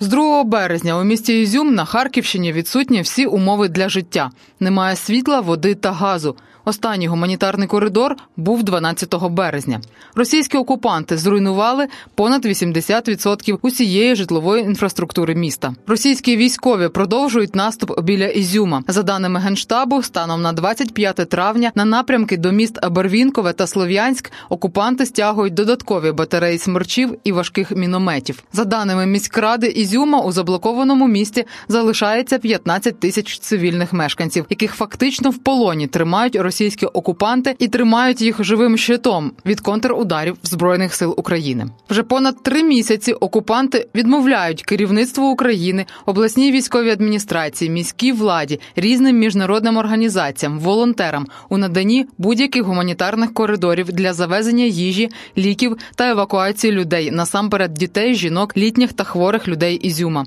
З 2 березня у місті Ізюм на Харківщині відсутні всі умови для життя. Немає світла, води та газу. Останній гуманітарний коридор був 12 березня. Російські окупанти зруйнували понад 80% усієї житлової інфраструктури міста. Російські військові продовжують наступ біля Ізюма. За даними генштабу, станом на 25 травня на напрямки до міст Барвінкове та Слов'янськ окупанти стягують додаткові батареї смерчів і важких мінометів. За даними міськради Ізюма, у заблокованому місті залишається 15 тисяч цивільних мешканців, яких фактично в полоні тримають російські окупанти і тримають їх живим щитом від контрударів збройних сил України. Вже понад три місяці окупанти відмовляють керівництву України, обласній військовій адміністрації, міській владі, різним міжнародним організаціям, волонтерам у наданні будь-яких гуманітарних коридорів для завезення їжі, ліків та евакуації людей насамперед дітей, жінок, літніх та хворих людей Ізюма.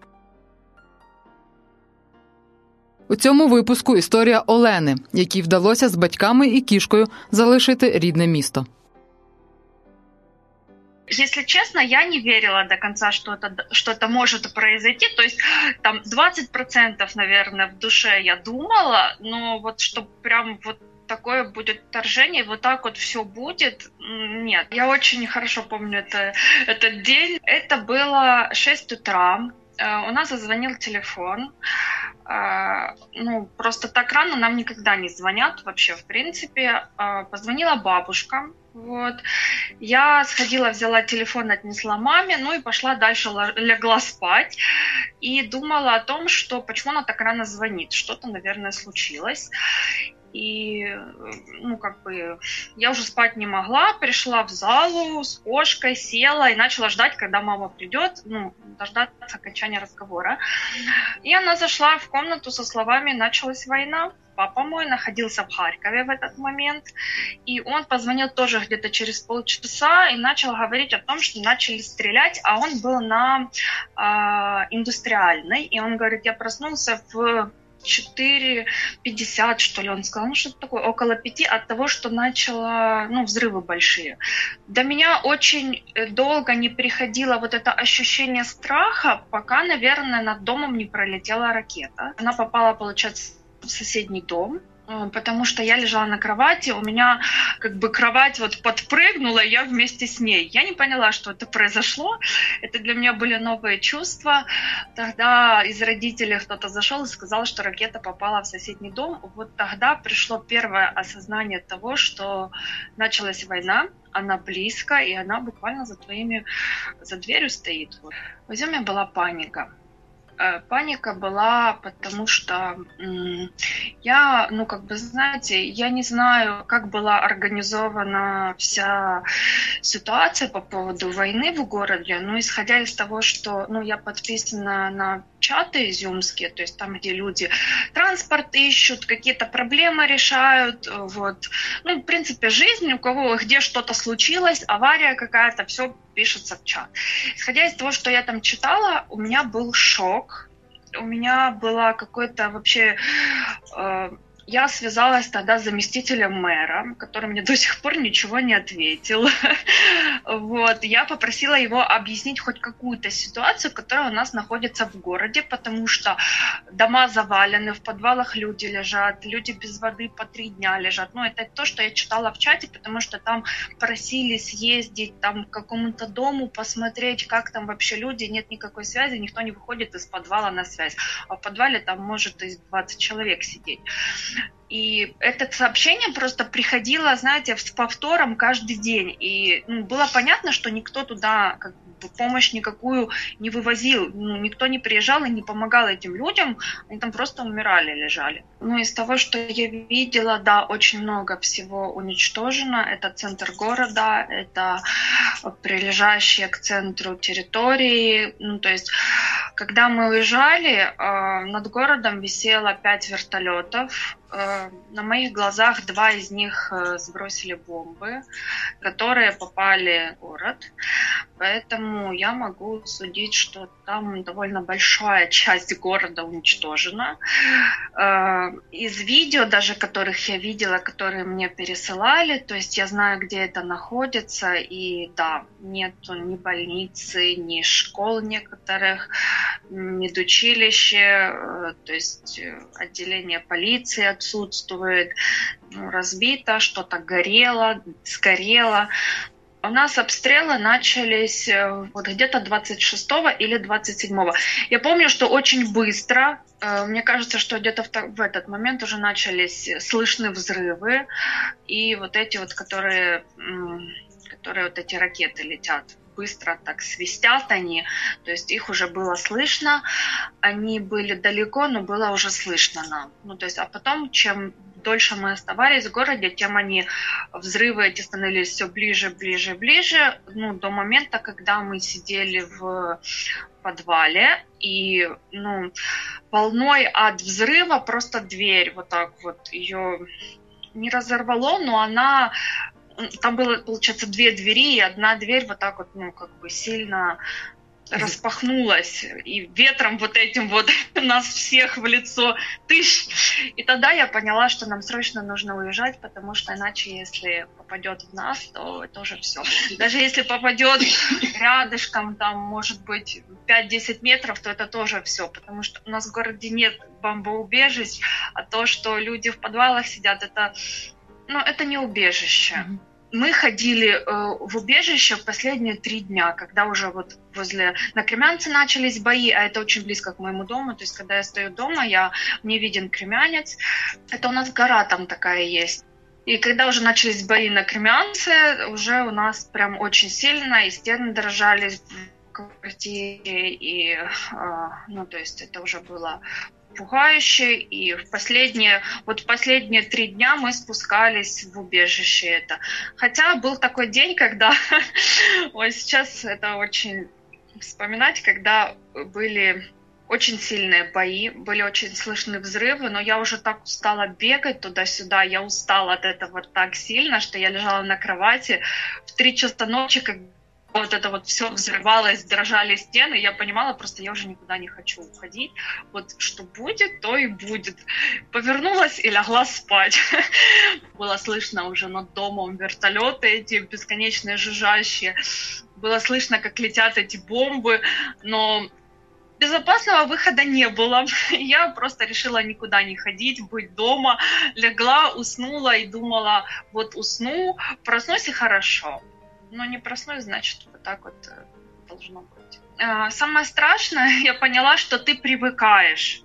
У цьому випуску історія Олени, якій вдалося з батьками і кішкою залишити рідне місто. если честно, я не верила до конца, что это, что это может произойти. То есть там 20%, наверное, в душе я думала, но вот что прям вот такое будет вторжение, вот так вот все будет, нет. Я очень хорошо помню это, этот день. Это было 6 утра. Э, у нас зазвонил телефон. Э, ну, просто так рано нам никогда не звонят вообще, в принципе. Э, позвонила бабушка, вот. Я сходила, взяла телефон, отнесла маме, ну и пошла дальше, легла спать. И думала о том, что почему она так рано звонит. Что-то, наверное, случилось. И, ну, как бы, я уже спать не могла, пришла в залу с кошкой, села и начала ждать, когда мама придет, ну, дождаться окончания разговора. И она зашла в комнату со словами «началась война». Папа мой находился в Харькове в этот момент, и он позвонил тоже где-то через полчаса и начал говорить о том, что начали стрелять, а он был на э, индустриальной, и он говорит, я проснулся в 4,50, что ли, он сказал, ну что-то такое, около 5 от того, что начало, ну, взрывы большие. До меня очень э, долго не приходило вот это ощущение страха, пока, наверное, над домом не пролетела ракета. Она попала, получается, в соседний дом, потому что я лежала на кровати, у меня как бы кровать вот подпрыгнула, и я вместе с ней. Я не поняла, что это произошло. Это для меня были новые чувства. Тогда из родителей кто-то зашел и сказал, что ракета попала в соседний дом. Вот тогда пришло первое осознание того, что началась война, она близко, и она буквально за твоими, за дверью стоит. В Изюме была паника Э, паника была, потому что я, ну, как бы, знаете, я не знаю, как была организована вся ситуация по поводу войны в городе, но исходя из того, что, ну, я подписана на чаты изюмские, то есть там, где люди транспорт ищут, какие-то проблемы решают, вот. Ну, в принципе, жизнь, у кого где что-то случилось, авария какая-то, все пишется в чат. Исходя из того, что я там читала, у меня был шок, у меня было какое-то вообще э, я связалась тогда с заместителем мэра, который мне до сих пор ничего не ответил. Вот. Я попросила его объяснить хоть какую-то ситуацию, которая у нас находится в городе, потому что дома завалены, в подвалах люди лежат, люди без воды по три дня лежат. Ну, это то, что я читала в чате, потому что там просили съездить там, к какому-то дому, посмотреть, как там вообще люди, нет никакой связи, никто не выходит из подвала на связь. А в подвале там может из 20 человек сидеть. И это сообщение просто приходило, знаете, с повтором каждый день. И ну, было понятно, что никто туда как помощь никакую не вывозил, ну, никто не приезжал и не помогал этим людям, они там просто умирали, лежали. Ну, из того, что я видела, да, очень много всего уничтожено. Это центр города, это прилежащие к центру территории. Ну, то есть, когда мы уезжали, э, над городом висело пять вертолетов, на моих глазах два из них э, сбросили бомбы, которые попали в город. Поэтому я могу судить, что там довольно большая часть города уничтожена. Э, из видео, даже которых я видела, которые мне пересылали, то есть я знаю, где это находится, и да, нет ни больницы, ни школ некоторых, медучилище, то есть отделение полиции отсутствует, ну, разбито, что-то горело, сгорело. У нас обстрелы начались э, вот где-то 26 или 27. Я помню, что очень быстро, э, мне кажется, что где-то в, этот момент уже начались слышны взрывы и вот эти вот, которые, которые вот эти ракеты летят быстро так свистят они, то есть их уже было слышно, они были далеко, но было уже слышно нам. Ну, то есть, а потом, чем дольше мы оставались в городе, тем они, взрывы эти становились все ближе, ближе, ближе, ну, до момента, когда мы сидели в подвале, и, ну, волной от взрыва просто дверь вот так вот ее не разорвало, но она там было, получается, две двери, и одна дверь вот так вот, ну, как бы сильно распахнулась, и ветром вот этим вот нас всех в лицо тыщ. И тогда я поняла, что нам срочно нужно уезжать, потому что иначе, если попадет в нас, то это уже все. Даже если попадет рядышком, там, может быть, 5-10 метров, то это тоже все, потому что у нас в городе нет бомбоубежищ, а то, что люди в подвалах сидят, это, ну, это не убежище. Mm-hmm мы ходили э, в убежище в последние три дня, когда уже вот возле на Кремянце начались бои, а это очень близко к моему дому. То есть, когда я стою дома, я мне виден Кремянец. Это у нас гора там такая есть. И когда уже начались бои на Кремянце, уже у нас прям очень сильно, и стены дрожали в квартире, и, э, ну, то есть это уже было пугающе, и в последние, вот последние три дня мы спускались в убежище это. Хотя был такой день, когда, ой, сейчас это очень вспоминать, когда были очень сильные бои, были очень слышны взрывы, но я уже так устала бегать туда-сюда, я устала от этого так сильно, что я лежала на кровати в три часа ночи, как вот это вот все взрывалось, дрожали стены, я понимала, просто я уже никуда не хочу уходить. Вот что будет, то и будет. Повернулась и легла спать. Было слышно уже над домом вертолеты эти бесконечные жужжащие. Было слышно, как летят эти бомбы, но безопасного выхода не было. Я просто решила никуда не ходить, быть дома. Легла, уснула и думала, вот усну, проснусь и хорошо но не проснусь, значит, вот так вот э, должно быть. А, самое страшное, я поняла, что ты привыкаешь.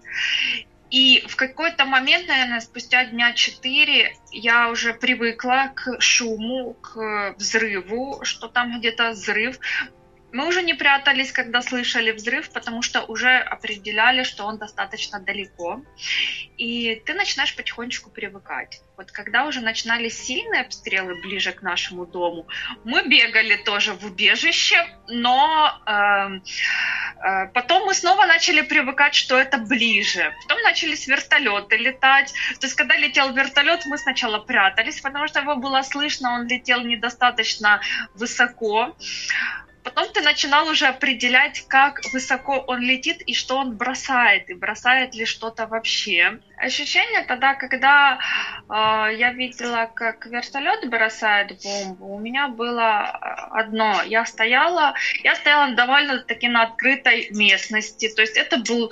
И в какой-то момент, наверное, спустя дня четыре, я уже привыкла к шуму, к взрыву, что там где-то взрыв. Мы уже не прятались, когда слышали взрыв, потому что уже определяли, что он достаточно далеко. И ты начинаешь потихонечку привыкать. Вот когда уже начинались сильные обстрелы ближе к нашему дому, мы бегали тоже в убежище, но э, э, потом мы снова начали привыкать, что это ближе. Потом начались вертолеты летать. То есть, когда летел вертолет, мы сначала прятались, потому что его было слышно, он летел недостаточно высоко. Потом ты начинал уже определять, как высоко он летит и что он бросает, и бросает ли что-то вообще. Ощущение тогда, когда э, я видела, как вертолет бросает бомбу, у меня было одно. Я стояла, я стояла довольно-таки на открытой местности. То есть это был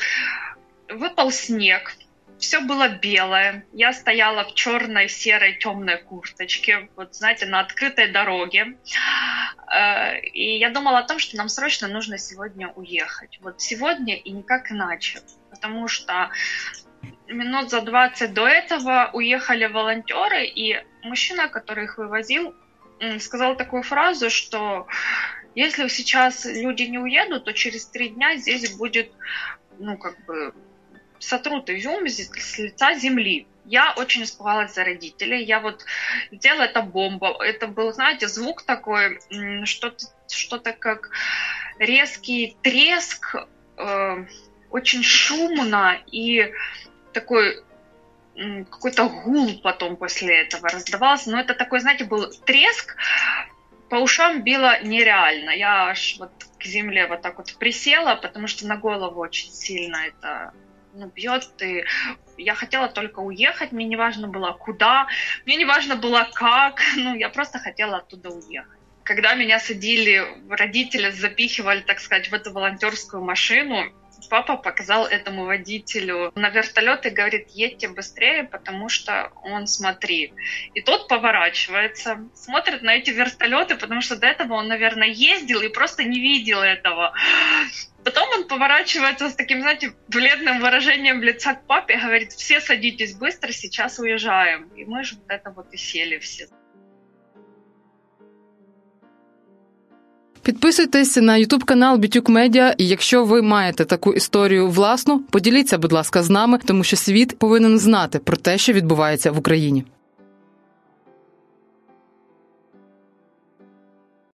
выпал снег, все было белое. Я стояла в черной, серой, темной курточке, вот знаете, на открытой дороге. Э, и я думала о том, что нам срочно нужно сегодня уехать. Вот сегодня и никак иначе. Потому что минут за 20 до этого уехали волонтеры, и мужчина, который их вывозил, сказал такую фразу, что Если сейчас люди не уедут, то через три дня здесь будет, ну, как бы, сотрут изюм с лица земли. Я очень испугалась за родителей. Я вот сделала это бомба. Это был, знаете, звук такой, что-то что как резкий треск, э, очень шумно и такой какой-то гул потом после этого раздавался. Но это такой, знаете, был треск, по ушам било нереально. Я аж вот к земле вот так вот присела, потому что на голову очень сильно это ну, бьет. И я хотела только уехать, мне не важно было куда, мне не важно было как, ну, я просто хотела оттуда уехать. Когда меня садили, родители запихивали, так сказать, в эту волонтерскую машину, папа показал этому водителю на вертолет и говорит, едьте быстрее, потому что он, смотри. И тот поворачивается, смотрит на эти вертолеты, потому что до этого он, наверное, ездил и просто не видел этого. Потом он поворачивается с таким, знаете, бледным выражением лица к папе и говорит, все садитесь быстро, сейчас уезжаем. И мы же вот это вот и сели все. Підписуйтесь на Ютуб канал Бітюк Медіа. І якщо ви маєте таку історію власну, поділіться, будь ласка, з нами, тому що світ повинен знати про те, що відбувається в Україні.